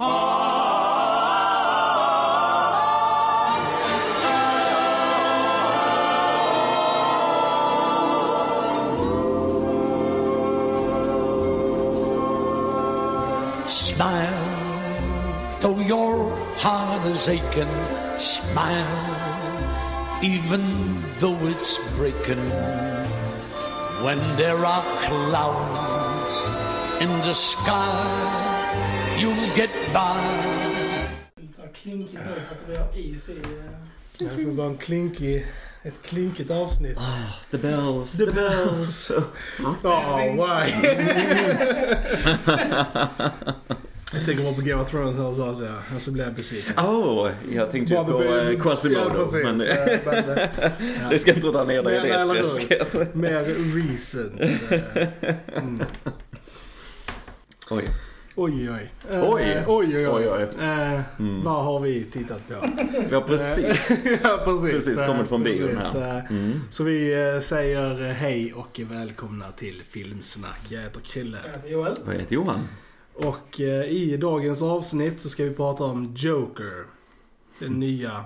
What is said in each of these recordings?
Smile, though your heart is aching. Smile, even though it's breaking. When there are clouds in the sky, you'll get by. Lite såhär klinkig nu för att vi har is i... Det får vara en klinkig, ett klinkigt avsnitt. The bells, the bells. Oh, why? jag tänker bara på Game of Thrones och så, så, och så blir jag besviken. Åh, jag tänkte ju på eh, Quasimodo. Ja, precis. men Ja, det ska inte dra ner dig i det träsket. Mer reason. Eh, Mm. Oj. Oj, oj. Eh, Oj. oj, oj, oj. Oj, oj. Eh, Mm. Vad har vi tittat på? Vi har precis, ja, precis. precis Eh, kommit från bion precis, här. Mm. Så vi säger hej och välkomna till Filmsnack. Jag heter Krille. Jag heter Joel. Vad heter Johan? Och i dagens avsnitt så ska vi prata om Joker. Den nya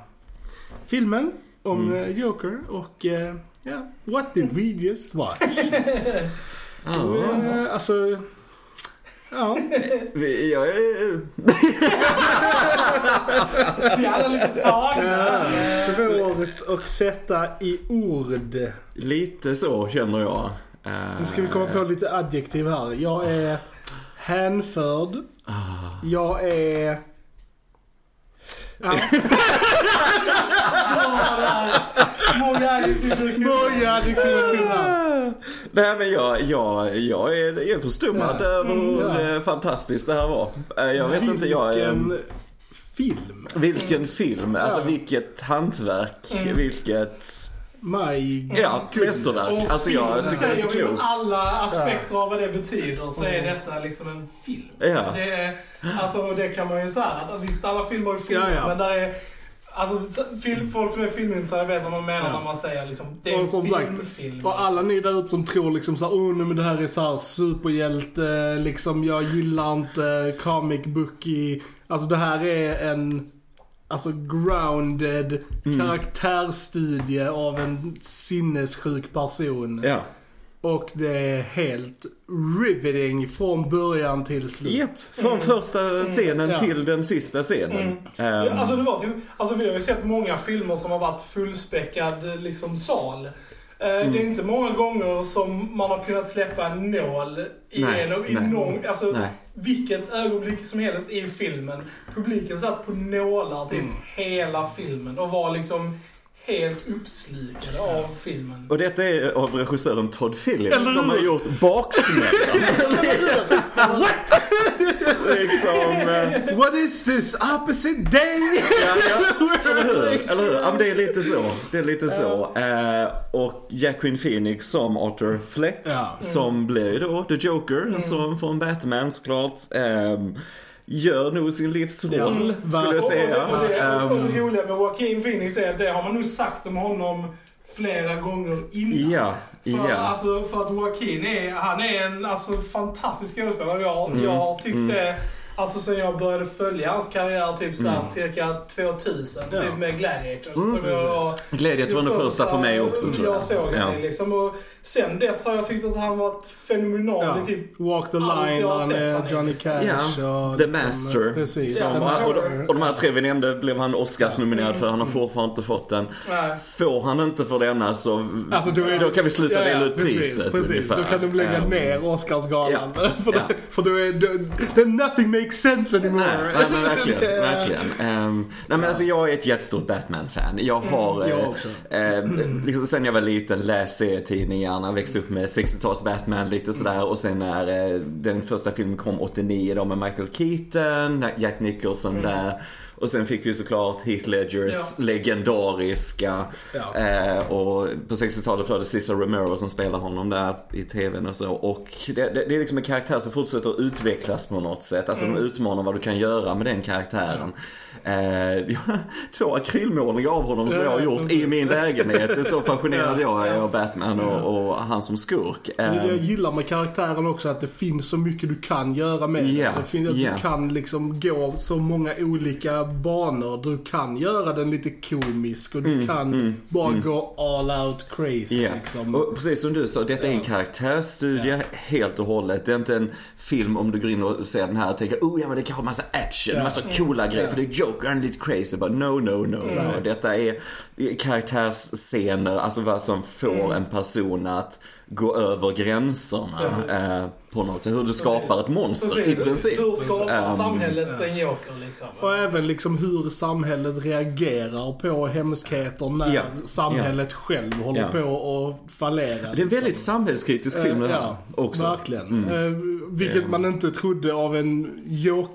filmen om Mm. Joker och ja, what did we just watch? Ja, Eh, alltså, ja. vi, jag är... Vi är alla lite tagna. Eh, Svårt att sätta i ord. Lite så känner jag. Eh, Nu ska vi komma på lite adjektiv här. Jag är hänförd. Ah. Jag är... Ja, Många adjektiv. många adjektiv. Nej men jag, jag, jag är, förstummad Ja. över hur Mm, ja. eh, fantastiskt det här var. Eh, Jag vet inte, jag är... Vilken film. Vilken film, alltså Ja. vilket hantverk, Mm. vilket... My Ja, mästerverk. Alltså jag film tycker det är klokt. alla aspekter av vad det betyder så är detta liksom en film. Ja. Det, är, alltså, det kan man ju säga att visst alla filmer är filmer Ja, ja. men där är Alltså film, folk som är filmintresserade vet vad man menar Ja. när man säger liksom det är Och en som sagt, film, film. Och alla ni där ute som tror liksom såhär, oh nej, men det här är såhär superhjälte, liksom jag gillar inte comic booky. Alltså det här är en, alltså grounded Mm. karaktärstudie av en sinnessjuk person. Ja. Och det är helt riveting från början till slut. Japp, från första scenen Ja. till den sista scenen. Mm. Ehm, Ja, Alltså det var typ, alltså vi har ju sett många filmer som har varit fullspäckad liksom sal. Eh, Mm. Det är inte många gånger som man har kunnat släppa en nål i Nej, en, i nej. någon, alltså Nej. vilket ögonblick som helst i filmen. Publiken satt på nålar typ Mm. hela filmen och var liksom helt uppslukade av filmen. Och detta är av regissören Todd Phillips Eller som hur? har gjort Baksmällan. What? liksom... eh, What is this opposite day? Ja, ja, eller hur? Eller hur? Ja, men det är lite så. Det är lite så. Eh, och Jacqueline Phoenix som Arthur Fleck. Ja. Som blir ju då The Joker, som från Batman såklart. Eh, gör nog sin livsroll, Ja. skulle jag säga. och, det, och, det, Ehm, roliga med Joaquin Phoenix är att det har man nog sagt om honom flera gånger innan. ja, För, ja. alltså, för att Joaquin är, han är en alltså, fantastisk skådespelare. Jag, Mm. jag har tyckt Mm. Det alltså, sen jag började följa hans karriär typ sådär, Mm. cirka 2000. Ja. Typ med Gladiators. Mm. Som jag, Gladiator var den första för mig också tror jag. Jag såg ja. det liksom. Och sen dess har jag tyckt att han varit fenomenal Ja. i typ Walk the line, han är Johnny. Cash och The liksom, Master. Precis. Ja, men- och, de, och de här tre vi nämnde blev han Oscarsnominerad för. Han har fortfarande inte fått den. Nej. Får han inte för denna så Alltså, då, är, då kan vi sluta ja, ja, dela ut precis, priset Precis, ungefär. då kan de lägga ner Oscarsgalan. ja, för, ja. för då är då, then nothing makes sense anymore. Nej, nej men verkligen, verkligen. Ehm, nej men alltså jag är ett jättestort Batman-fan. Jag har, jag eh, också. eh, liksom sen jag var liten läst serietidningarna, växte upp med 60-tals Batman lite sådär och sen när eh, den första filmen kom 89 då med Michael Keaton, Jack Nicholson där. Och sen fick vi såklart Heath Ledgers Ja. legendariska Ja. eh, och på 60-talet var det Cesar Romero som spelar honom där i tvn och så. Och det, det, det är liksom en karaktär som fortsätter att utvecklas på något sätt. Alltså de utmanar vad du kan göra med den karaktären. Eh, två akrylmålningar av honom som Ja, jag har gjort i min lägenhet. Så fascinerad jag är av Batman och, och han som skurk. Det Eh, jag gillar med karaktären också att det finns så mycket du kan göra med den. Det finns, att ja. Du kan liksom gå så många olika banor. Du kan göra den lite komisk och du kan bara gå all out crazy Ja, liksom. och precis som du sa, detta är en karaktärsstudie helt och hållet. Det är inte en film om du går in och ser den här och tänker oh ja men det kanske massa action, massa coola grejer för det är Joker, han är lite crazy. Bara, no, no, no, no. Detta är karaktärsscener, alltså vad som får en person att gå över gränserna eh, på något sätt. Hur du skapar ett monster i Precis. princip. Hur skapar Ehm, samhället en joker liksom? Och även liksom hur samhället reagerar på hemskheter när Ja, samhället själv håller Ja. på att fallera. Det är en väldigt samhällskritisk film det Eh, här ja, också. Verkligen. Eh, vilket man inte trodde av en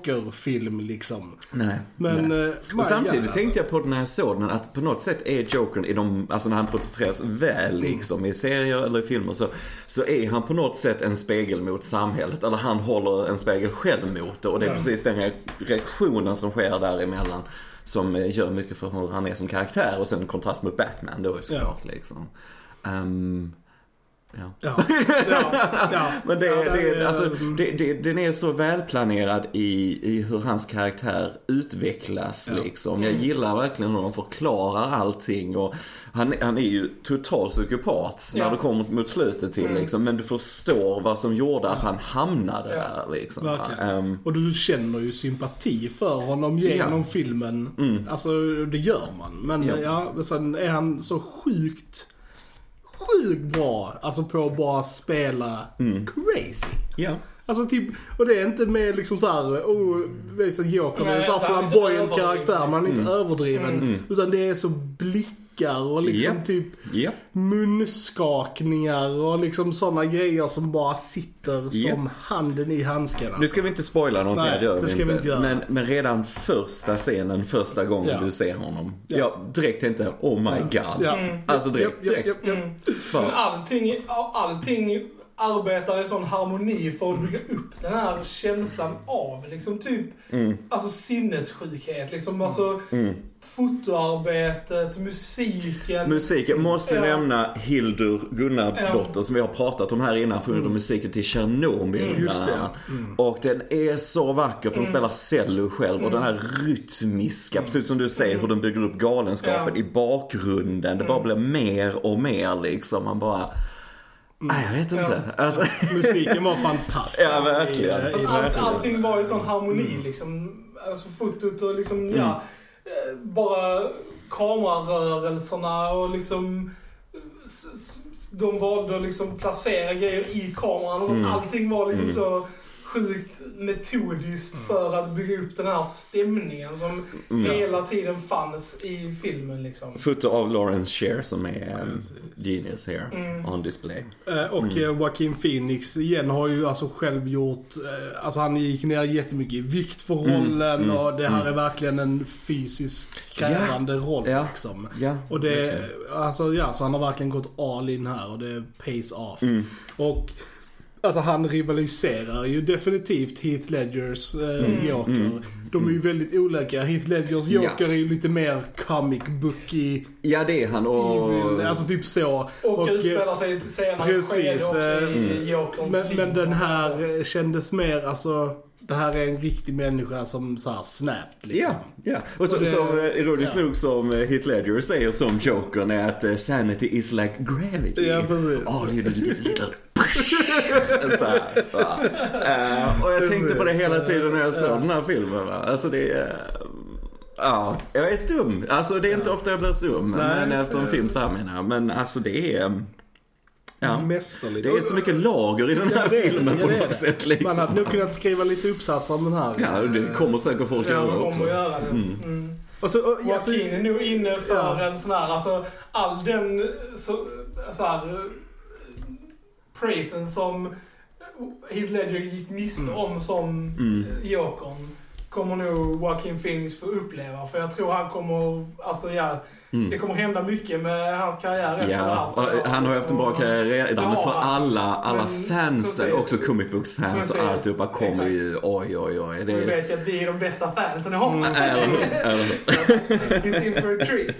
Joker-film liksom. Nej. Men, nej. eh, my Och samtidigt God, tänkte jag på när jag såg den att på något sätt är Jokern i de, alltså när han porträtteras väl Mm. liksom i serier eller i filmer så, så är han på något sätt en spegel mot samhället. Eller han håller en spegel själv mot det och det är precis den re- reaktionen som sker däremellan. Som eh, gör mycket för hur han är som karaktär och sen kontrast mot Batman då är såklart liksom. Ehm, ja. Ja. Men det, Ja, det, är- alltså, det, det, den är så välplanerad i, i hur hans karaktär utvecklas liksom. Jag gillar verkligen hur de förklarar allting och han, han är ju total psykopat när det kommer mot slutet till liksom. Men du förstår vad som gjorde att han hamnade där liksom. Ehm, Och du känner ju sympati för honom genom Ja. Mm. filmen. Alltså, det gör man. Men Ja. ja. sen är han så sjukt, sjukt bra. Alltså på att bara spela Mm. crazy. ja. Alltså typ, och det är inte med liksom såhär, oh, visa Joker, det är inte flamboyant överdriven, karaktär, man är inte Mm. överdriven. Utan det är så blickar och liksom Ja. typ Ja. munskakningar och liksom sådana grejer som bara sitter Ja. som handen i handsken. Nu ska vi inte spoila någonting, Nej, det gör det vi ska vi inte göra. Men, men redan första scenen, första gången Ja. du ser honom. Ja. Jag direkt tänkte, oh my god. Ja. Alltså direkt, direkt. Mm. Allting, allting arbetar i sån harmoni för att bygga upp den här känslan av liksom typ, Mm. alltså sinnessjukhet. Liksom, alltså fotoarbetet, musiken. Musiken, måste Ja. nämna Hildur Gunnardotter Ja. som vi har pratat om här innan för mm. musiken till Tjernobyl. Mm, just det. annat. Och den är så vacker för hon spelar cello själv och den här rytmiska, precis som du säger hur den bygger upp galenskapen Ja. i bakgrunden. Det bara blir mer och mer liksom. Man bara, nej jag vet inte. Alltså, Musiken var fantastisk. Ja, verkligen. I, i, Att i, allt, allting var i sån harmoni liksom. Alltså fotot och liksom, ja. eh, Bara kamerarörelserna och liksom s- s- de valde att liksom placera grejer i kameran och sånt. Allting var liksom så sjukt metodiskt för att bygga upp den här stämningen som hela tiden fanns i filmen liksom. foto av Lawrence Cher som är um, genius here Mm. on display. Eh, Och Mm. eh, Joaquin Phoenix igen har ju alltså själv gjort, eh, alltså han gick ner jättemycket i vikt för rollen mm, och det här är verkligen en fysisk krävande roll Ja. liksom. Ja, Och det, verkligen. alltså ja, så han har verkligen gått all in här och det pays off. Mm. Och Alltså han rivaliserar ju definitivt Heath Ledgers eh, Joker. De är ju väldigt olika. Heath Ledgers Mm. Ja. Joker är ju lite mer comic booky, Ja det är han och... evil, alltså typ så. Och, eh, utspelar sig i ett senare precis, skede också i eh, Jokerns Men, liv. men den här kändes mer, alltså det här är en riktig människa som så här snapped liksom. Ja, ja. Och, så, Och det- som eh, ironiskt ja. nog som eh, Heath Ledger säger som Jokern är att eh, sanity is like gravity. Ja, precis. All you need is a little så här. Eh, Och jag tänkte på det hela tiden när jag såg den här filmen. Va? Alltså det är... Ja, jag är stum. Alltså det är inte ofta jag blir stum. Nej. men efter en film så här menar jag. Men alltså det är... Ja. Mästerligt. Det är så mycket lager i den här Ja, det filmen Ja, på något det. sätt liksom. Man hade nog kunnat skriva lite uppsatser om den här. Ja, det kommer säkert folk Ja, göra Kommer också. att göra det. Mm. Och så, och, alltså, Joaquin är nog inne för Ja. en sån här, alltså all den så, så här, praisen som Heath Ledger gick miste om som Mm. Jokern. kommer nog Joaquin Phoenix få uppleva. För jag tror han kommer, alltså ja, det kommer hända mycket med hans karriär efter. Mm. Ja, och han har ju haft en bra karriär redan. Men för alla, alla men fansen, precis. också comic books fans och Precis, alltihopa kommer exakt. ju, oj oj oj. Det Du vet ju att vi är de bästa fansen i honom. eller hur? He's in for a treat.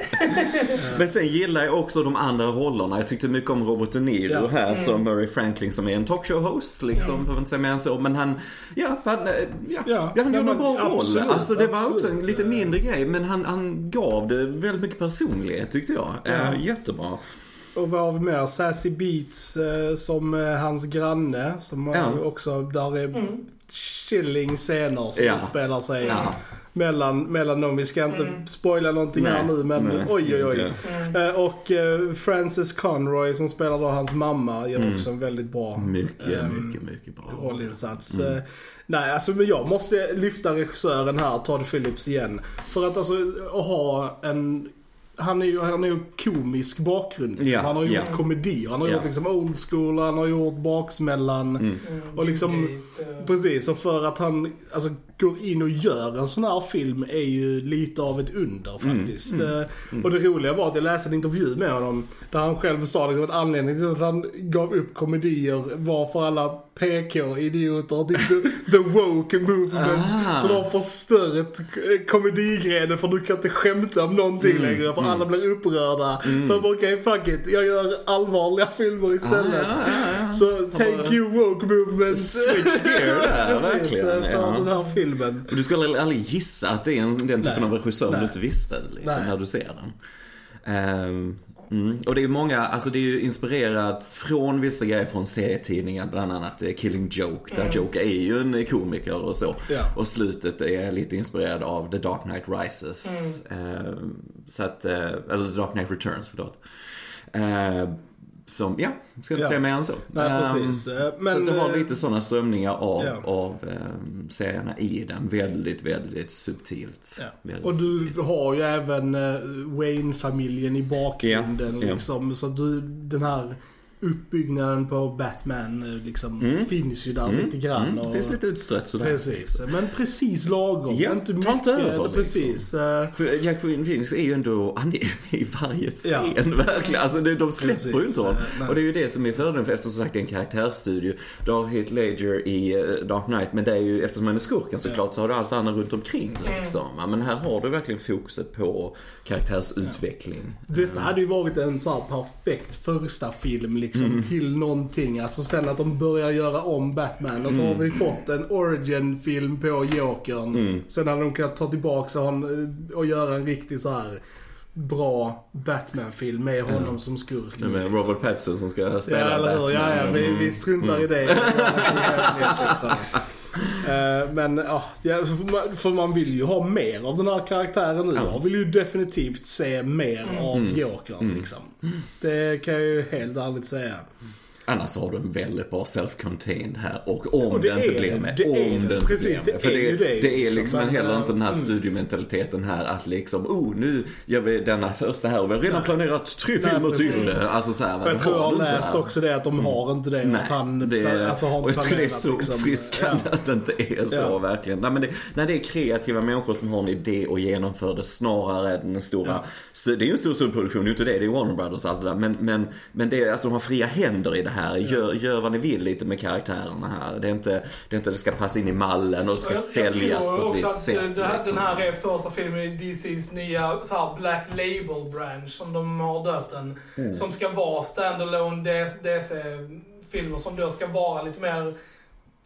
Men sen gillar jag också de andra rollerna. Jag tyckte mycket om Robert De Niro Ja. här Mm. som Murray Franklin som är en talkshow-host liksom. Behöver inte säga mer än så. Men han, ja, han, eh, ja, Ja, han gjorde en bra roll. absolut, Alltså det var också en lite mindre grej. Men han, han gav det väldigt mycket personlighet tyckte jag. Eh, jättebra. Och vad har vi mer? Sassy Beats eh, som eh, hans granne. Som Ja. ju också, där är Mm. chilling scener som Ja. utspelar sig Ja. mellan, mellan dem. Vi ska inte Mm. spoila någonting här nu men nej, oj oj oj. Eh, och Frances Conroy som spelar då hans mamma gör Mm. också en väldigt bra Mycket, ehm, mycket, mycket bra. rollinsats. Mm. Nej, alltså men jag måste lyfta regissören här, Todd Phillips igen. För att alltså att ha en han är ju han är ju komisk bakgrund. Liksom. Ja, han har gjort ja. komedier. Han har Ja. gjort liksom old school, han har gjort Baksmällan. Mm. Och liksom- Precis, och för att han alltså, går in och gör en sån här film är ju lite av ett under faktiskt. Mm. Eh, Och det roliga var att jag läste en intervju med honom där han själv sa liksom att anledningen till att han gav upp komedier var för alla PK-idioter, typ the, the woke movement. Ah. Så de har förstört komedigrenen för du kan inte skämta om någonting Mm. längre för alla blir upprörda. Så han bara okej fuck it, jag gör allvarliga filmer istället. Ah, ja, ja. Så thank you woke movement. Switch gear där, verkligen. för Ja. den här filmen. Och du skulle aldrig gissa att det är en, den typen Nej. av regissör Nej. du inte visste liksom, Nej. när du ser den. Ehm, mm. Och det är många, alltså det är ju inspirerat från vissa grejer från serietidningar, bland annat eh, Killing Joke, där Joke är ju en komiker och så. Ja. Och slutet är lite inspirerad av The Dark Knight Rises. Ehm, så att, eh, eller The Dark Knight Returns, förlåt. Ehm, som, ja, ska inte Ja. säga mer än så. Nej, Ehm, precis. Eh, Men, så att du har eh, lite sådana strömningar av, ja. av eh, serierna i den. Väldigt, väldigt subtilt. Ja. Väldigt Och du subtilt. har ju även eh, Wayne-familjen i bakgrunden liksom. Så du, den här uppbyggnaden på Batman eh, liksom Mm. finns ju där Mm, lite grann. mm, och, finns lite utstrött sådär. Precis, men precis lagom. Ja, inte ta inte över, eller Precis. eh, För Jack Phoenix är ju ändå, han är i varje scen Ja. verkligen. Alltså det, de släpper ju inte honom. eh. Och det är ju det som är fördelen för eftersom som sagt det är en karaktärsstudio. Du har Heath Ledger i eh, Dark Knight men det är ju, eftersom han är skurken såklart så har du allt annat runt omkring liksom. Ja, Men här har du verkligen fokuset på karaktärsutveckling. Detta hade ju varit en så här perfekt första film liksom Mm. till någonting. Alltså sen att de börjar göra om Batman och så har Mm. vi fått en origin-film på Jokern. Mm. Sen hade de kunnat ta tillbaka honom och göra en riktigt så här bra Batman-film med honom som skurk. Är med Robert Pattinson som ska spela Ja, eller hur? Ja, ja, vi, vi struntar i det. Eh, Men ja, för man- vill ju ha mer av den här karaktären nu. Ja. Jag vill ju definitivt se mer av Mm. Jokern liksom. Det kan jag ju helt ärligt säga. Annars har du en väldigt bra self-contained här och om Och det det, inte är blir med. det är om det. det inte Precis, blir med. För är det, ju det, det är liksom. heller inte den här mm. studiomentaliteten här att liksom, oh nu gör vi denna första här och vi har redan Nej. planerat tre Nej, filmer till. precis. Alltså så här, jag tror jag har läst också det att de har inte det. Nej, han, det, alltså, har inte och jag tycker det är så liksom. uppfriskande Ja. att det inte är så Ja. verkligen. Nej, men det, när det är kreativa människor som har en idé och genomför det snarare än den stora, Ja. det är ju en stor subproduktion, det är inte det, det är Warner Brothers och allt det där. Men, men, men det är, alltså de har fria händer i det här. Gör, gör vad ni vill lite med karaktärerna här. Det är inte, det är inte att det ska passa in i mallen och det ska Jag- säljas jag på tror ett visst sätt. att det här, liksom. den här är första filmen i DCs nya så här, Black Label branch, som de har döpt den. Mm. Som ska vara standalone DC-filmer som då ska vara lite mer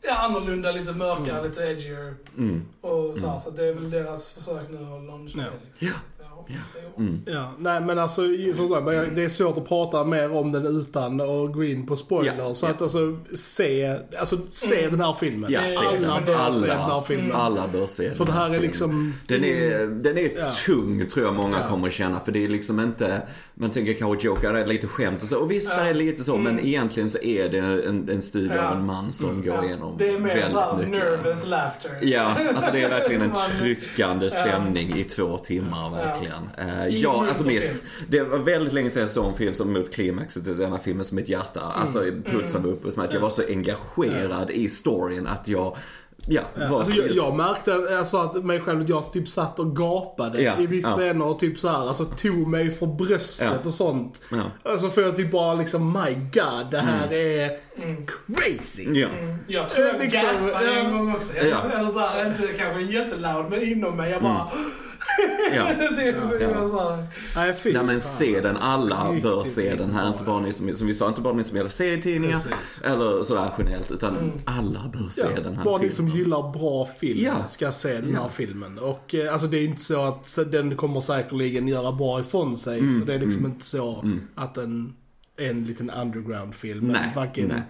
ja, annorlunda, lite mörkare, lite edgier. Mm. Och så, här, så det är väl deras försök nu att launcha Ja. det. Liksom. Ja. Mm. Ja, nej men alltså som sagt, men det är svårt att prata mer om den utan att gå in på spoilers. Ja, så ja. att alltså se, alltså se Mm. den här filmen. Ja, se den. alla bör se den här Alla, filmen. alla bör se För den det här är liksom... Den är, den är Ja. tung tror jag många Ja. kommer att känna för det är liksom inte, man tänker kanske Joker, det är lite skämt och så. Och visst, Ja. det är lite så, men Mm. egentligen så är det en, en studie Ja. av en man som går Ja, igenom det är mer väldigt så här mycket. nervous laughter. Ja, alltså det är verkligen en tryckande stämning i två timmar verkligen. Eh, Ingen ja, alltså mitt, det var väldigt länge sedan jag såg en film som mot klimaxet i denna filmen som mitt hjärta. Alltså Mm. pulsen var uppe hos mig. Att jag var så engagerad i storyn att jag Ja, var Alltså, jag, jag märkte alltså, att mig själv att jag typ satt och gapade Ja, i vissa ja. scener och typ så här, alltså tog mig för bröstet Ja. och sånt. Ja. Alltså för jag typ bara liksom, my god, det här är Mm. crazy. Ja. Jag tror jag Liksom, gaspade ja. en gång också. Jag, Ja. Eller så här, inte kanske jätteloud, men inom mig. Jag bara... Ja. typ, Ja. så Nej, fy Nej men fan, se den, alla Riktigt, bör se den här. Inte bara ni som, som vi sa, inte bara ni som gillar serietidningar Precis. eller sådär generellt. Utan alla bör se Ja, den här bara ni filmen. som gillar bra film Ja. ska se den här Ja. filmen. Och eh, alltså det är inte så att den kommer säkerligen göra bra ifrån sig. Mm, Så det är liksom inte så att den är en liten underground-film. Nej, nej.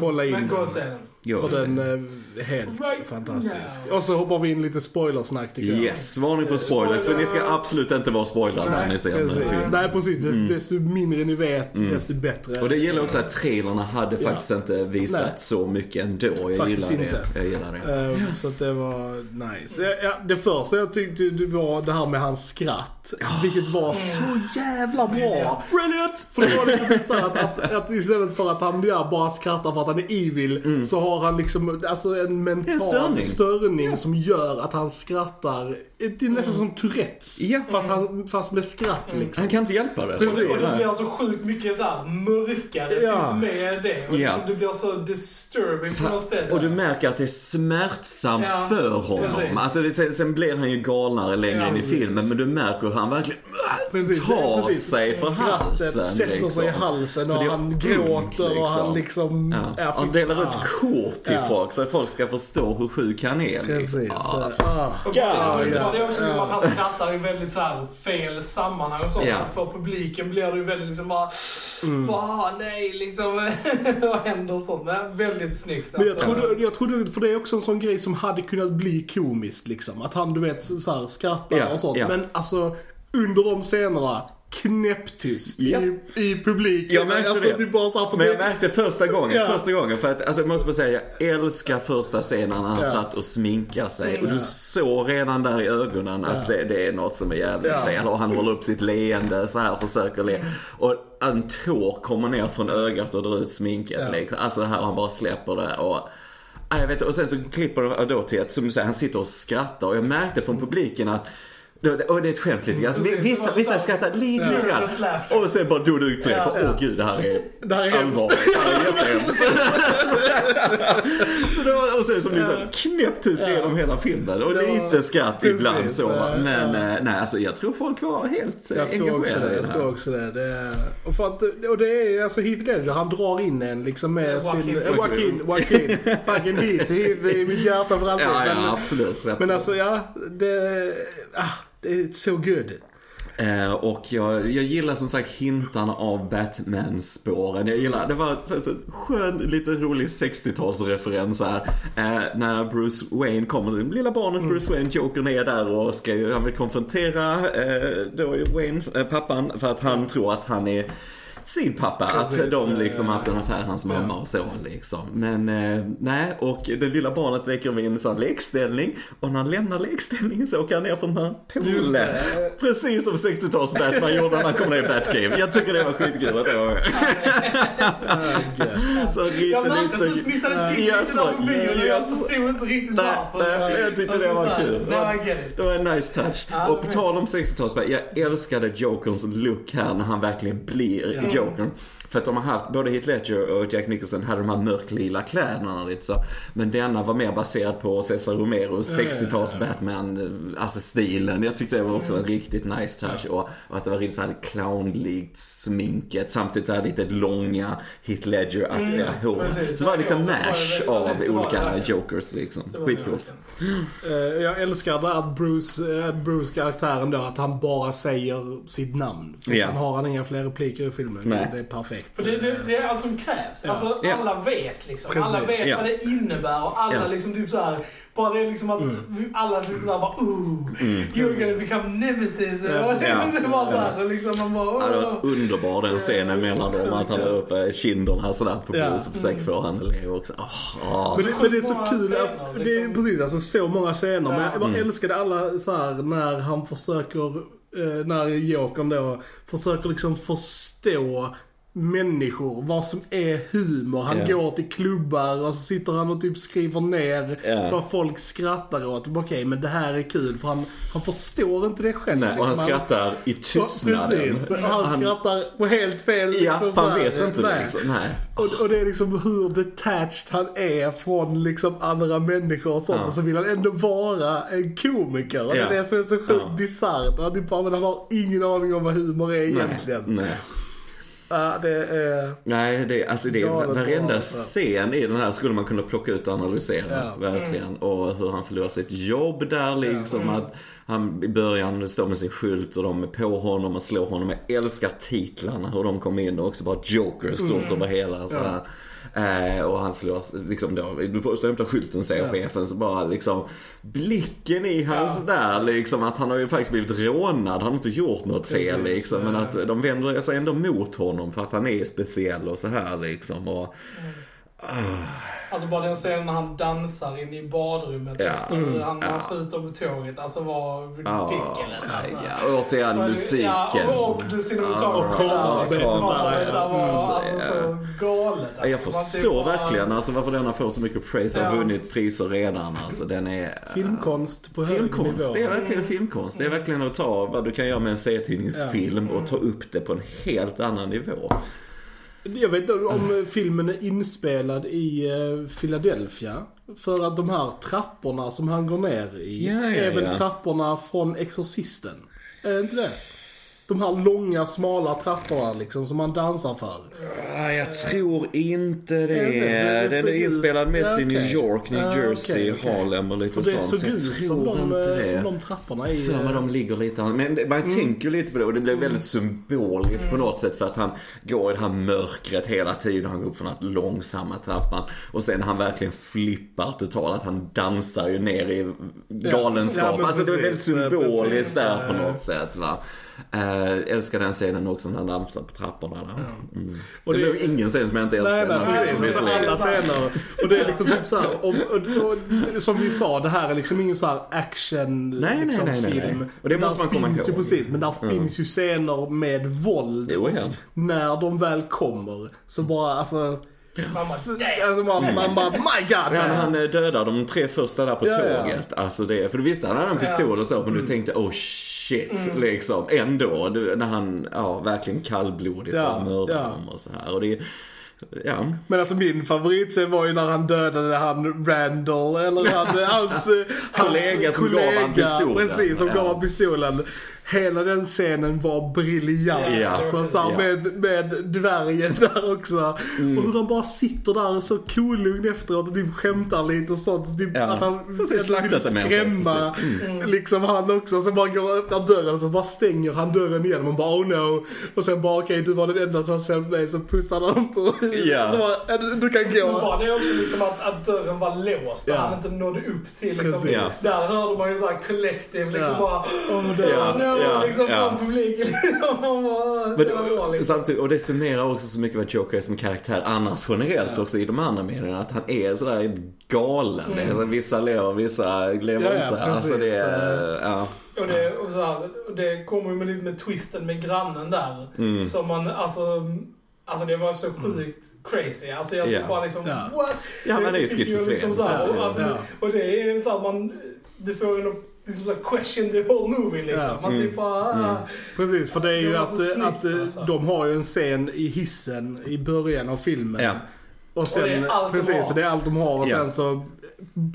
kolla in Men gå och se den. Jo, För den är helt Right fantastisk. now. Och så hoppar vi in lite spoilersnack tycker jag. Yes, varning för spoilers. För ni ska absolut inte vara spoilade när ni ser den Precis. filmen. Nej precis, Des- desto mindre ni vet, desto bättre. Mm. Och det gillar också att trailrarna hade Ja. faktiskt inte visat Nej. så mycket ändå. Jag Faktiskt gillar inte. det. Jag gillar det. Ehm, Så att det var nice. Ja, ja, det första jag tyckte var det här med hans skratt. Vilket var så jävla bra. Brilliant! För det var liksom typ att, att, att istället för att han ja, bara skrattar för att han är evil så har han liksom alltså en mental En störning. störning som gör att han skrattar. Det är nästan som Tourettes. Ja. Fast, han, fast med skratt liksom. Han kan inte hjälpa det. Precis. Och det blir så sjukt mycket så här mörkare Ja. typ med det. Och Ja. liksom det blir så disturbing på något sätt. Och du märker att det är smärtsamt Ja, för honom. precis. Alltså det, sen, sen blir han ju galnare längre Ja, in i precis. filmen men du märker hur han verkligen Precis, tar precis. sig för Skrattet halsen. sätter liksom. sig i halsen och han ont, gråter och han liksom... Ja. ja, han delar ut kort till Ja. folk så att folk ska förstå hur sjuk han är. liksom. Precis. Ja. Ah. Ja, bara, ja, det är också liksom att han skrattar i väldigt så här fel sammanhang och sånt. Ja. Så för publiken blir det ju väldigt liksom bara... Mm. Bara, "Ah, nej, liksom. Vad händer och sånt. Men väldigt snyggt. Men jag alltså. trodde, jag trodde, för det är också en sån grej som hade kunnat bli komiskt liksom. Att han, du vet, så här, skrattar Ja, och sånt. ja. Men alltså, under de scenerna, knäpptyst Ja. i, i publiken. Jag märkte alltså, det. det är bara så här, för Men jag det, märkte första gången, Ja. första gången för att, alltså jag måste bara säga, jag älskar första scenen när han Ja. satt och sminkade sig. Och Ja. du såg redan där i ögonen att Ja. det, det är något som är jävligt Ja. fel. Och han håller upp sitt leende så här och försöker le. Och en tår kommer ner från ögat och drar ut sminket Ja. liksom. Alltså det här, han bara släpper det och Ja, jag vet, och sen så klipper de då till att, som du säger, han sitter och skrattar och jag märkte från publiken att och det är ett skämt lite grann. Alltså, Precis, vissa, det vissa lite- skrattar lite, lite grann. Och sen bara du du till Ja. Åh gud, det här är Det här är allvarligt. Det här är jättehemskt. så det var, och sen som sa, knäpptyst genom hela filmen. Och Det lite skratt ibland så. Men eh, nej, alltså jag tror folk var helt eh, jag tror också engagerade det. Jag det tror också det. det är, och, för att, och det är alltså Heath Ledger, han drar in en liksom med Joaquin sin... Joaquin, Joaquin. Fucking Heath. Det är mitt hjärta för alltid. Ja, ja, absolut. absolut. Men alltså ja, det... Ah, är so good. Eh, och jag, jag gillar som sagt hintarna av Batman-spåren. Jag gillar, det var så skön, lite rolig 60-talsreferens här. Eh, när Bruce Wayne kommer, det lilla barnet Bruce Wayne, Jokern är där och ska ju, han vill konfrontera eh, då Wayne, eh, pappan, för att han tror att han är sin pappa, Precis, att de liksom haft en affär, hans mamma och så liksom. Men eh, nej, och det lilla barnet leker med en sån lekställning och när han lämnar lekställningen så åker han ner från den här poolen. Precis som 60-tals Batman gjorde när han kom ner i Batcave. Jag tycker det var skitkul att det var så lite, Jag märkte att du fnissade till Yes, lite där bion och jag Yes. förstod inte riktigt Nej, varför. nej, jag tyckte det var kul. Det var en nice touch. Och på tal om 60-tals Batman, jag älskade Jokerns look här när han verkligen blir Jokern. För att de har haft, både Heath Ledger och Jack Nicholson hade de här mörklila kläderna lite så. Men denna var mer baserad på Cesar Romeros Ja, ja, ja, 60-tals Batman, alltså stilen. Jag tyckte det var också en riktigt nice touch. Och, och att det var riktigt såhär clownlikt sminket. Samtidigt det här lite långa Heath Ledger-aktiga Mm, hår. precis. Så det var liksom det mash av precis, det olika. Jokers liksom. Skitcoolt. Eh, Jag älskar det att Bruce, eh, Bruce karaktären då, att han bara säger sitt namn. För Ja. sen har han inga fler repliker i filmen. Nej. Det är perfekt. För det, det, det är allt som krävs. Ja. Alltså, Ja. alla vet liksom. Precis. Alla vet Ja. vad det innebär och alla liksom typ så här. Bara det är liksom att vi alla liksom där bara ooh, you're gonna become nemesis. Ja. Och det var så här, och liksom man bara Ja, underbar den scenen mellan dem. Att han la upp eh, kinderna sådär på Ja. Och försöker få han att le också. Åh. Men det, men det är så kul, scener, alltså, det är liksom. precis, alltså så många scener. Men jag bara Mm. älskade alla så här när han försöker, eh, när Jokern då försöker liksom förstå människor, vad som är humor. Han Ja. går till klubbar och så sitter han och typ skriver ner Ja. vad folk skrattar åt. Okej, men det här är kul för han, han förstår inte det själv. Nej, och han liksom. skrattar i tystnaden. Precis, han, skrattar på helt fel Ja, liksom, för han här. vet inte det Nej. liksom. Nej. Och, och det är liksom hur detached han är från liksom andra människor och sånt. Ja. Och så vill han ändå vara en komiker. Och Ja. det är det som är så sjukt Ja. bisarrt. Han, typ han har ingen aning om vad humor är egentligen. Nej. Ja, det är... Nej, det, alltså det är varenda scen i den här skulle man kunna plocka ut och analysera. Ja. Verkligen. Och hur han förlorar sitt jobb där liksom. Att han i början står med sin skylt och de är på honom och slår honom. Jag älskar titlarna, hur de kom in och också bara Joker stort över hela så här. Eh, och han förlorar, liksom då, du får stå och hämta skylten säger chefen. Så bara liksom blicken i hans där liksom att han har ju faktiskt blivit rånad. Han har inte gjort något fel Precis, liksom. Men att de vänder sig ändå mot honom för att han är speciell och så här liksom. Och, Alltså bara den scenen när han dansar inne i badrummet Ja. efter Mm. han Ja. skjuter på tåget. Alltså var Ja, ridiculous alltså. ja, och återigen musiken. Ja, och the cinematography. Ja, och där, liksom. kamerarbetet där, Kamerarbetet var mm, så, alltså ja. så galet. Alltså. Jag förstår bara- verkligen alltså varför denna får så mycket praise och har Ja. vunnit priser redan. Alltså den är... Filmkonst på hög Filmkonst, nivå. det är verkligen filmkonst. Det är verkligen att ta vad du kan göra med en serietidningsfilm och ta upp det på en helt annan nivå. Jag vet inte om filmen är inspelad i eh, Philadelphia. För att de här trapporna som han går ner i Ja, ja, är väl ja. trapporna från Exorcisten? Är det inte det? De här långa smala trapporna liksom som man dansar för. Ah, jag tror inte det. vet inte, det Den är inspelad ut- mest ja, i New. York, New Ja, Jersey, okej, okej. Harlem och lite det sånt. såg Så jag tror de, inte det. som de trapporna i... För mig de ligger lite Men det- man Mm. tänker ju lite på det och det blir väldigt symboliskt på något sätt för att han går i det här mörkret hela tiden. Han går upp för den här långsamma trappan. Och sen han verkligen flippar totalt. Han dansar ju ner i galenskap. Ja, men alltså det är väldigt precis, symboliskt precis, där på något sätt va. Äh, älskar den scenen också när han dansar på trapporna där. Mm. Och det det- är ingen scen som jag inte älskar. Nej, nej, Alltså, visserligen. alla scener. Och det är liksom typ så här, och, och, och, som vi sa, det här är liksom ingen så här action Nej, nej, liksom, nej, nej, film. nej. Och det måste där man komma finns Ju, ihåg. precis, men där finns ju scener med våld. Jo, ja. När de väl kommer, så bara alltså... Man bara, s- damn. Alltså man, man bara, my god Ja, när man. han eh, dödar de tre första där på Ja, ja. tåget. Alltså det, för du visste han hade en pistol och så, men du tänkte oh shit, liksom. Ändå, när han, ja, verkligen kallblodigt Ja, mördar ja. dem och så här. Och det, ja. Men alltså min favoritscen var ju när han dödade han Randall, eller han, hans, hans Kollega som gav han pistolen. Precis, som Ja. gav han pistolen. Hela den scenen var briljant. Ja, alltså, så här, ja. med, med dvärgen där också. Mm. Och hur han bara sitter där så kolugn efteråt och typ skämtar lite och sånt. Typ Ja. Att han Precis, vill en människa, skrämma Mm. liksom han också. Så bara går och öppnar dörren och så bara stänger han dörren igen. Man bara oh no. Och sen bara okej du var den enda som har sett mig. Så pussar han på Ja. så bara, "Ja, du, kan Men gå. bara det också liksom att, att dörren var låst Ja. han inte nådde upp till liksom. Precis. Där hörde man ju såhär collective liksom Ja. bara Oh, no. Ja, ja, liksom ja. från publiken. Bara, Men, liksom. samtidigt, och det summerar också så mycket vad Joker är som karaktär annars generellt också i de andra medierna. Att han är sådär galen. Alltså, vissa lever, vissa lever Ja, ja, inte. Alltså det är, ja. Och det, och så här, och det kommer ju med lite med twisten med grannen där. Mm. Som man, alltså, alltså det var så sjukt crazy. Alltså jag Ja. typ bara liksom, Ja. what? Ja, men det är ju ju schizofren. Liksom så här, och, alltså, Ja. och det är ju så här, man, det får ju liksom så här question the whole movie liksom. Ja. Man typ bara, ah, Precis, för det är ju Det att, snyggt, att eh, alltså. de har ju en scen i hissen i början av filmen. Ja. Och sen, Och det är allt de precis, har. så det är allt de har och Ja. sen så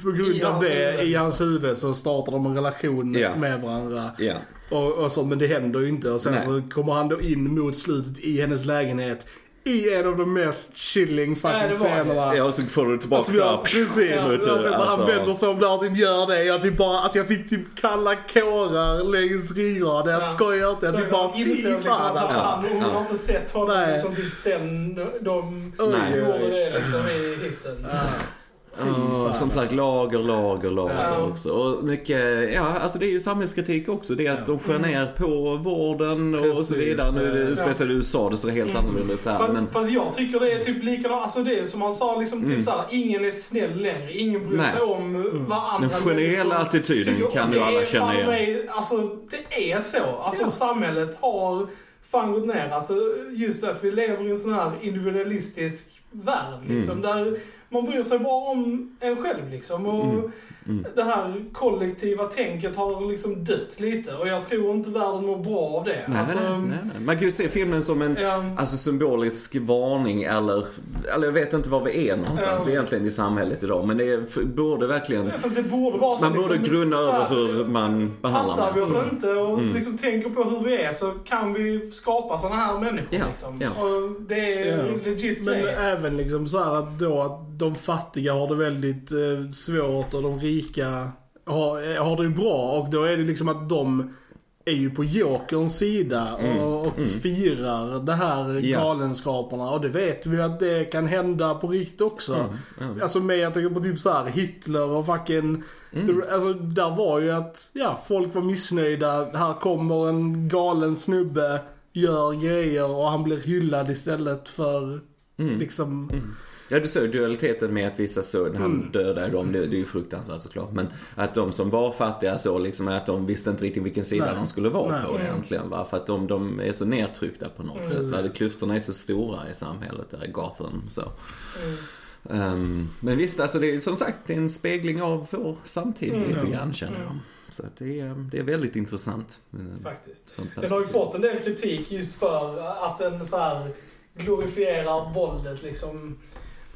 på grund av det, huvud, i liksom. hans huvud så startar de en relation Ja. med varandra. Ja. Och, och så, men det händer ju inte. Och sen Nej. så kommer han då in mot slutet i hennes lägenhet. I en av de mest chilling fucking Ja, scenerna. ja, och så får du tillbaka Som jag, precis, Ja, när alltså. han vänder sig om där och typ gör det. Jag, typ bara, alltså jag fick typ kalla kårar längs ryggraden. Jag Ja. skojar inte. Jag typ bara insåg fy liksom fan. att han, alltså. han, hon Ja. har inte sett honom liksom typ sen de gjorde det liksom i hissen. Ja, fan, som sagt, alltså. lager, lager, lager Ja. också. Och mycket, ja, alltså det är ju samhällskritik också. Det är att Ja. de skär ner på vården och Precis, så vidare. Nu är det speciellt i USA, det ser helt annorlunda ut där. Fast, Men, fast jag tycker det är typ likadant. Alltså det är som han sa liksom typ såhär, ingen är snäll längre. Ingen bryr Mm. Nej. sig om vad andra Den generella människor attityden tycker. kan ju alla känna igen. Mig, alltså det är så. Alltså Ja. samhället har fan gått ner. Alltså just att vi lever i en sån här individualistisk värld liksom. Där man bryr sig bara om en själv liksom. Och det här kollektiva tänket har liksom dött lite. Och jag tror inte världen mår bra av det. Nej, alltså, nej, nej, nej. Man kan ju se filmen som en Ja. alltså, symbolisk varning eller, eller jag vet inte var vi är någonstans Ja. egentligen i samhället idag. Men det är, borde verkligen, För det borde vara så man borde liksom, grunna så här, över hur man behandlar Passar vi oss människor. inte och liksom tänker på hur vi är så kan vi skapa såna här människor Ja, liksom. ja. Och det är Ja. legit Men grej. även liksom så här att då att de fattiga har det väldigt eh, svårt och de rika har, eh, har det ju bra. Och då är det liksom att de är ju på Jokerns sida och, och firar det här Ja. galenskaperna. Och det vet vi att det kan hända på riktigt också. Alltså med jag tänker på typ så här Hitler och fucking... Det, alltså där var ju att, ja, folk var missnöjda. Här kommer en galen snubbe, gör grejer och han blir hyllad istället för liksom... Ja, du såg dualiteten med att vissa så, han Mm. dödade dem, det, det är ju fruktansvärt såklart. Men att de som var fattiga så liksom att de visste inte riktigt vilken sida Nej. de skulle vara Nej. på egentligen. Va? För att de, de är så nedtryckta på något sätt. Va? Klyftorna är så stora i samhället, där i Gotham. Så. Mm. Ehm, men visst, alltså det är som sagt det är en spegling av vår samtid Mm. lite grann känner jag. Så att det, är, det är väldigt intressant. eh, Faktiskt. Den har ju fått en del kritik just för att den så här glorifierar våldet liksom.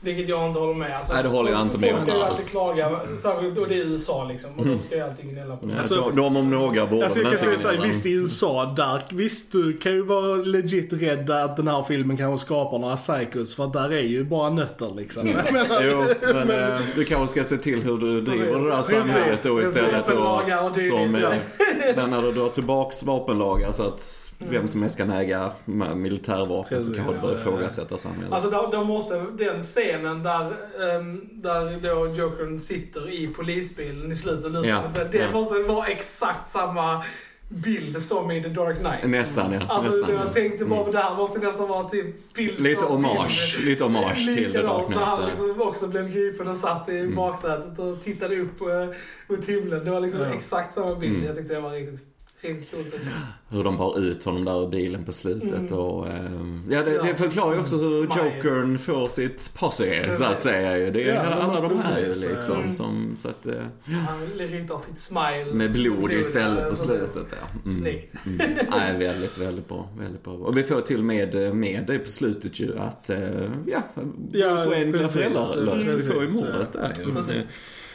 Vilket jag inte håller med. Alltså, Nej, det håller jag folk- inte med Folk om ska ju alls. alltid klaga, särskilt och det är USA liksom. Och de ska ju alltid gnälla på det. Alltså- de, de om några borde Alltså jag väl kan inte säga såhär, visst i USA, där, visst du kan ju vara legit rädd att den här filmen kanske skapar några psychos för att där är ju bara nötter liksom. Menar, Jo, men, eh, du kanske ska se till hur du driver Precis. det där Precis. samhället då Precis. istället. Vapenlagar och Och, som, eh, när du drar tillbaks vapenlagar så att vem som helst kan äga militärvapen så Precis. kanske du börjar Ja, ja, ja. ifrågasätta samhället. Alltså då, då måste den scenen där, um, där då Jokern sitter i polisbilen i slutet av Ja, Det ja. måste vara exakt samma bild som i The Dark Knight. Nästan ja. Alltså nästan, jag ja. tänkte bara, Mm. det här måste nästan vara typ bild Lite hommage, bild. lite hommage till The Dark Likadant när han Knight. liksom också blev gripen och satt i Mm. baksätet och tittade upp eh, mot himlen. Det var liksom Ja. exakt samma bild. Mm. Jag tyckte det var riktigt, Alltså. Hur de bar ut honom där ur bilen på slutet Mm. och... ehm, ja, det, Ja, det förklarar ju också hur smile. Jokern får sitt posse, så att säga. Det är Ja, alla de här ju liksom Mm. som, så att... eh, Han ritar sitt smile. Med blod istället ja, på slutet ja. Mm. Snyggt. Mm. Nej, väldigt, väldigt bra. Väldigt bra. Och vi får till och med eh, med det på slutet ju att, eh, ja, Bruce Wayne blir föräldralös. Vi får ju mordet ja. där ju.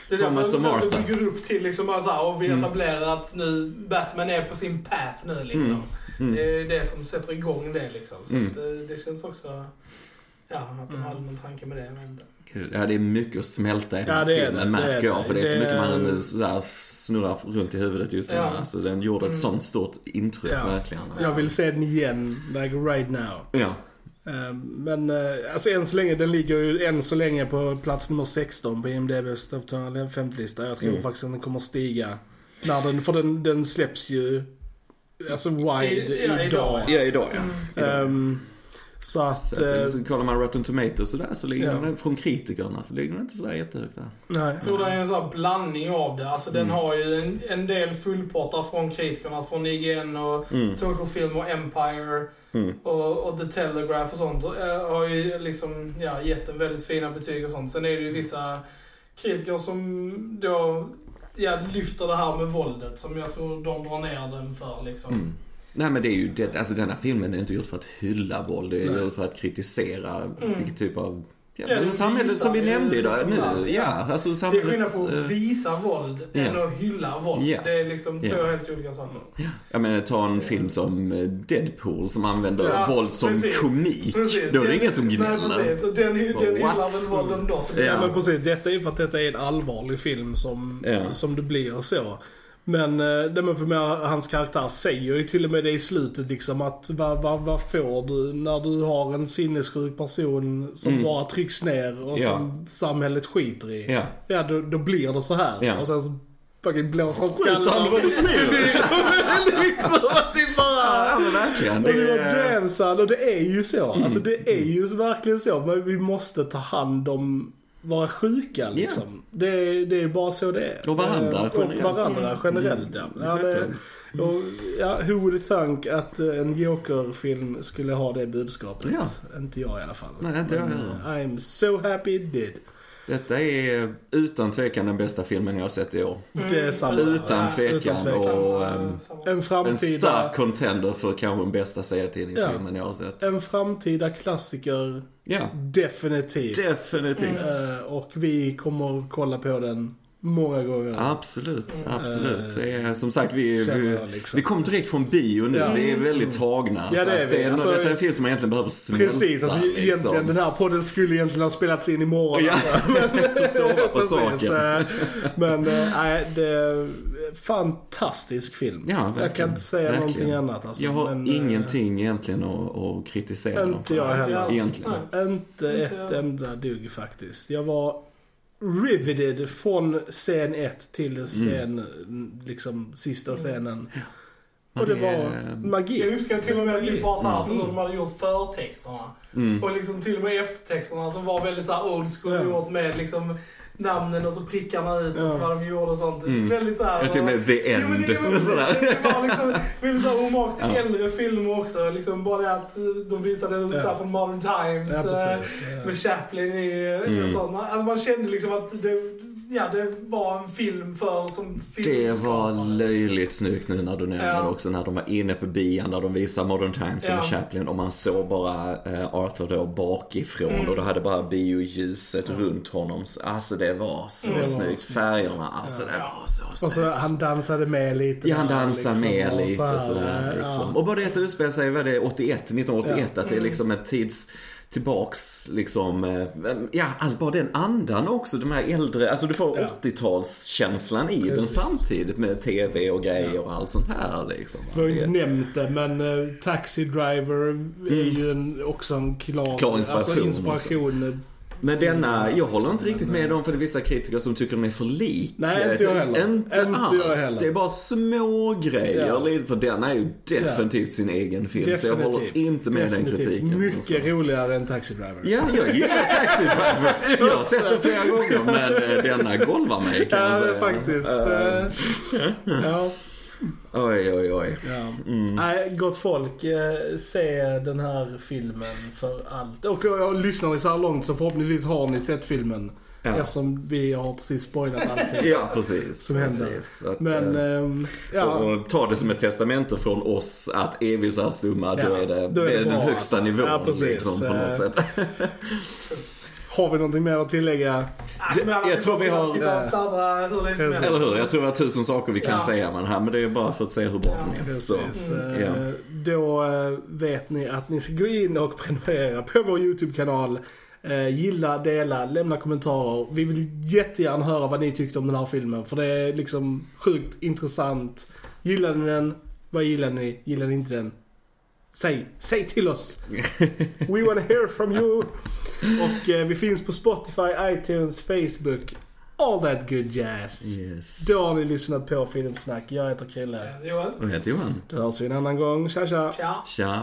Det är därför Thomas och så att Martha. vi bygger upp till liksom bara så här, och vi Mm. etablerar att nu Batman är på sin path nu liksom. Mm. Det är det som sätter igång det liksom. Så Mm. att, eh, det känns också, ja, att de hade någon tanke med det. Gud, ja, det är mycket att smälta i den Ja, det filmen det, det märker är jag. det. För det är så Det mycket man sådär snurrar runt i huvudet just nu. Ja. Alltså, den gjorde ett Mm. sånt stort intryck Ja. verkligen. Alltså. Jag vill se den igen, like right now. Ja. Eh, Men eh, alltså än så länge, den ligger ju än så länge på plats nummer 16 på IMDB's Top 50-lista. Jag tror Mm. faktiskt att den kommer stiga. När den, för den, den släpps ju, alltså wide I- ja, idag. idag, ja, idag ja. Idag. Ehm, så att... Så att, eh, så kollar man Rotten Tomatoes och där så ligger Ja. den från kritikerna så ligger den inte sådär jättehögt där. nej. Jag tror det är en sån här blandning av det. Alltså den Mm. har ju en, en del fullpottar från kritikerna. Från IGN och Mm. Total Film och Empire. Mm. Och, och The Telegraph och sånt. eh, har ju liksom, ja, gett en väldigt fina betyg och sånt. Sen är det ju vissa kritiker som då, ja, lyfter det här med våldet. Som jag tror de drar ner den för liksom. Mm. Nej men det är ju det, alltså den här filmen är inte gjord för att hylla våld, det är Nej. gjord för att kritisera Mm. vilken typ av Ja, Ja, det samhället visar som vi nämnde idag liksom nu. så här, Ja, alltså Det är skillnad på att eh, visa våld ja. än att hylla våld. Ja. Det är liksom två Ja. helt olika saker. Jag menar, ta en film som eh, Deadpool som använder Ja, våld som precis. komik. Precis. Då är det ingen som Nej, gnäller. precis. Och den, den What? hyllar väl våld ändå. Ja. Ja men precis, detta är ju för att detta är en allvarlig film som, Ja. som det blir så. Men, eh, det men för mig, hans karaktär säger ju till och med det i slutet liksom att vad, vad, vad får du när du har en sinnessjuk person som Mm. bara trycks ner och Ja. som samhället skiter i. Ja. Ja, då, då blir det så här. Ja. Och sen så fucking blåser han skallen av. det liksom att det bara... Ja men verkligen. Och det Det var och det är ju så. Mm. Alltså det är ju verkligen så. Men vi måste ta hand om vara sjuka liksom. Det, det är bara så det är. Och varandra Eh, generellt. Och varandra generellt ja. ja, det, och, ja who would thunk att en Joker-film skulle ha det budskapet? Ja. Inte jag i alla fall. Nej, inte jag Men, heller. eh, I'm so happy it did. Detta är utan tvekan den bästa filmen jag har sett i år. Det är samma. Utan Ja, tvekan. utan tvekan. Och, Samma- samma. En En framtida, stark contender för kanske den bästa serietidningsfilmen jag har sett. en framtida klassiker, Ja, definitivt. definitivt. Eh, och vi kommer kolla på den många gånger. Absolut, Mm. absolut. Det är, som sagt, vi, vi, liksom. vi kom direkt från bio nu. Ja. Vi är väldigt tagna. Ja, det är vi. det är, Alltså, detta är en film som man egentligen behöver smälta. Precis, alltså egentligen liksom. den här podden skulle egentligen ha spelats in imorgon. Ja, alltså. att sova på saken. eh, Men eh, nej, det är fantastisk film. Ja, jag kan inte säga Verkligen. någonting annat. Alltså. Jag har Men, eh, ingenting egentligen att, att kritisera Inte jag. heller. Egentligen. Nej. Inte Inte ett jag. enda dugg faktiskt. Jag var riveted från scen 1 till scen, liksom sista scenen. Och det var magi. Jag uppskattar till och med typ bara såhär att Mm. de hade gjort förtexterna. Mm. Och liksom till och med eftertexterna som var väldigt såhär old school Ja. gjort med liksom namnen och så prickarna ut och så vad de gjorde och sånt. Mm. Väldigt såhär. Jag till och med The Jo, men det, End. det var liksom väldigt såhär hommage till Ja. äldre filmer också. Liksom bara det att de visade Ja. ja. från Modern Times. Ja, eh, precis. Ja. med Chaplin i Mm. mm. sånt. Alltså man kände liksom att det, ja, det var en film för som Det filmskapare. var löjligt snyggt nu när du nämner Ja. det också när de var inne på bian där de visar Modern Times Ja. med Chaplin och man såg bara eh, Arthur då bakifrån Mm. och då hade bara bioljuset runt honom. Alltså det var så Mm. snyggt. Färgerna, alltså det var så Och snyggt. så han dansade med lite. Ja, han dansar liksom, med och lite så här, sådär ja. liksom. Och bara det att det utspelar sig, vad är det, 81, 1981, Ja. att det är liksom ett tids tillbaks liksom, eh, ja, allt bara den andan också, de här äldre, alltså du får Ja. 80-talskänslan i den Precis. samtidigt med TV och grejer Ja. och allt sånt här liksom. Vi har ju inte nämnt det, men uh, Taxi Driver är ju en, också en klar, Klar inspiration Alltså inspiration. Men denna, jag håller inte riktigt med dem för det är vissa kritiker som tycker de är för lik. Nej, inte jag heller. Inte, Inte alls. jag heller. Det är bara små grejer. Ja. För den är ju definitivt sin egen film. Så jag håller inte med den Definitivt. kritiken. Mycket roligare än Taxi Driver. Ja, jag gillar Taxi Driver. Jag har sett den flera gånger men eh, denna golvar mig kan jag Ja, är säga. faktiskt. Eh, ja, Oj, oj, oj. ja. Mm. Nej, gott folk. Eh, se den här filmen för allt. Och, och, och lyssnar ni så här långt så förhoppningsvis har ni sett filmen. Ja. Eftersom vi har precis spoilat allting. Ja, precis. Som händer. precis. Att, Men, eh, ehm, ja. Och ta det som ett testamente från oss att är vi så här stumma då Ja, är det, då är det det är den högsta nivån Ja, precis. liksom, på Eh, något sätt. Har vi någonting mer att tillägga? Jag tror vi har-. Eller hur? Jag tror vi har tusen saker vi kan Ja. säga med den här men det är bara för att se hur bra Ja. den är. Så, mm, ja. Då eh, vet ni att ni ska gå in och prenumerera på vår YouTube-kanal. Eh, gilla, dela, lämna kommentarer. Vi vill jättegärna höra vad ni tyckte om den här filmen. För det är liksom sjukt intressant. Gillade ni den? Vad gillade ni? Gillade ni inte den? Säg, säg till oss! We wanna hear from you! Och eh, vi finns på Spotify, iTunes, Facebook. All that good jazz. Yes. Då har ni lyssnat på Filmsnack. Jag heter Krille. Johan? Och jag heter Johan. Då hörs vi en annan gång. Tja tja! Tja. Tja.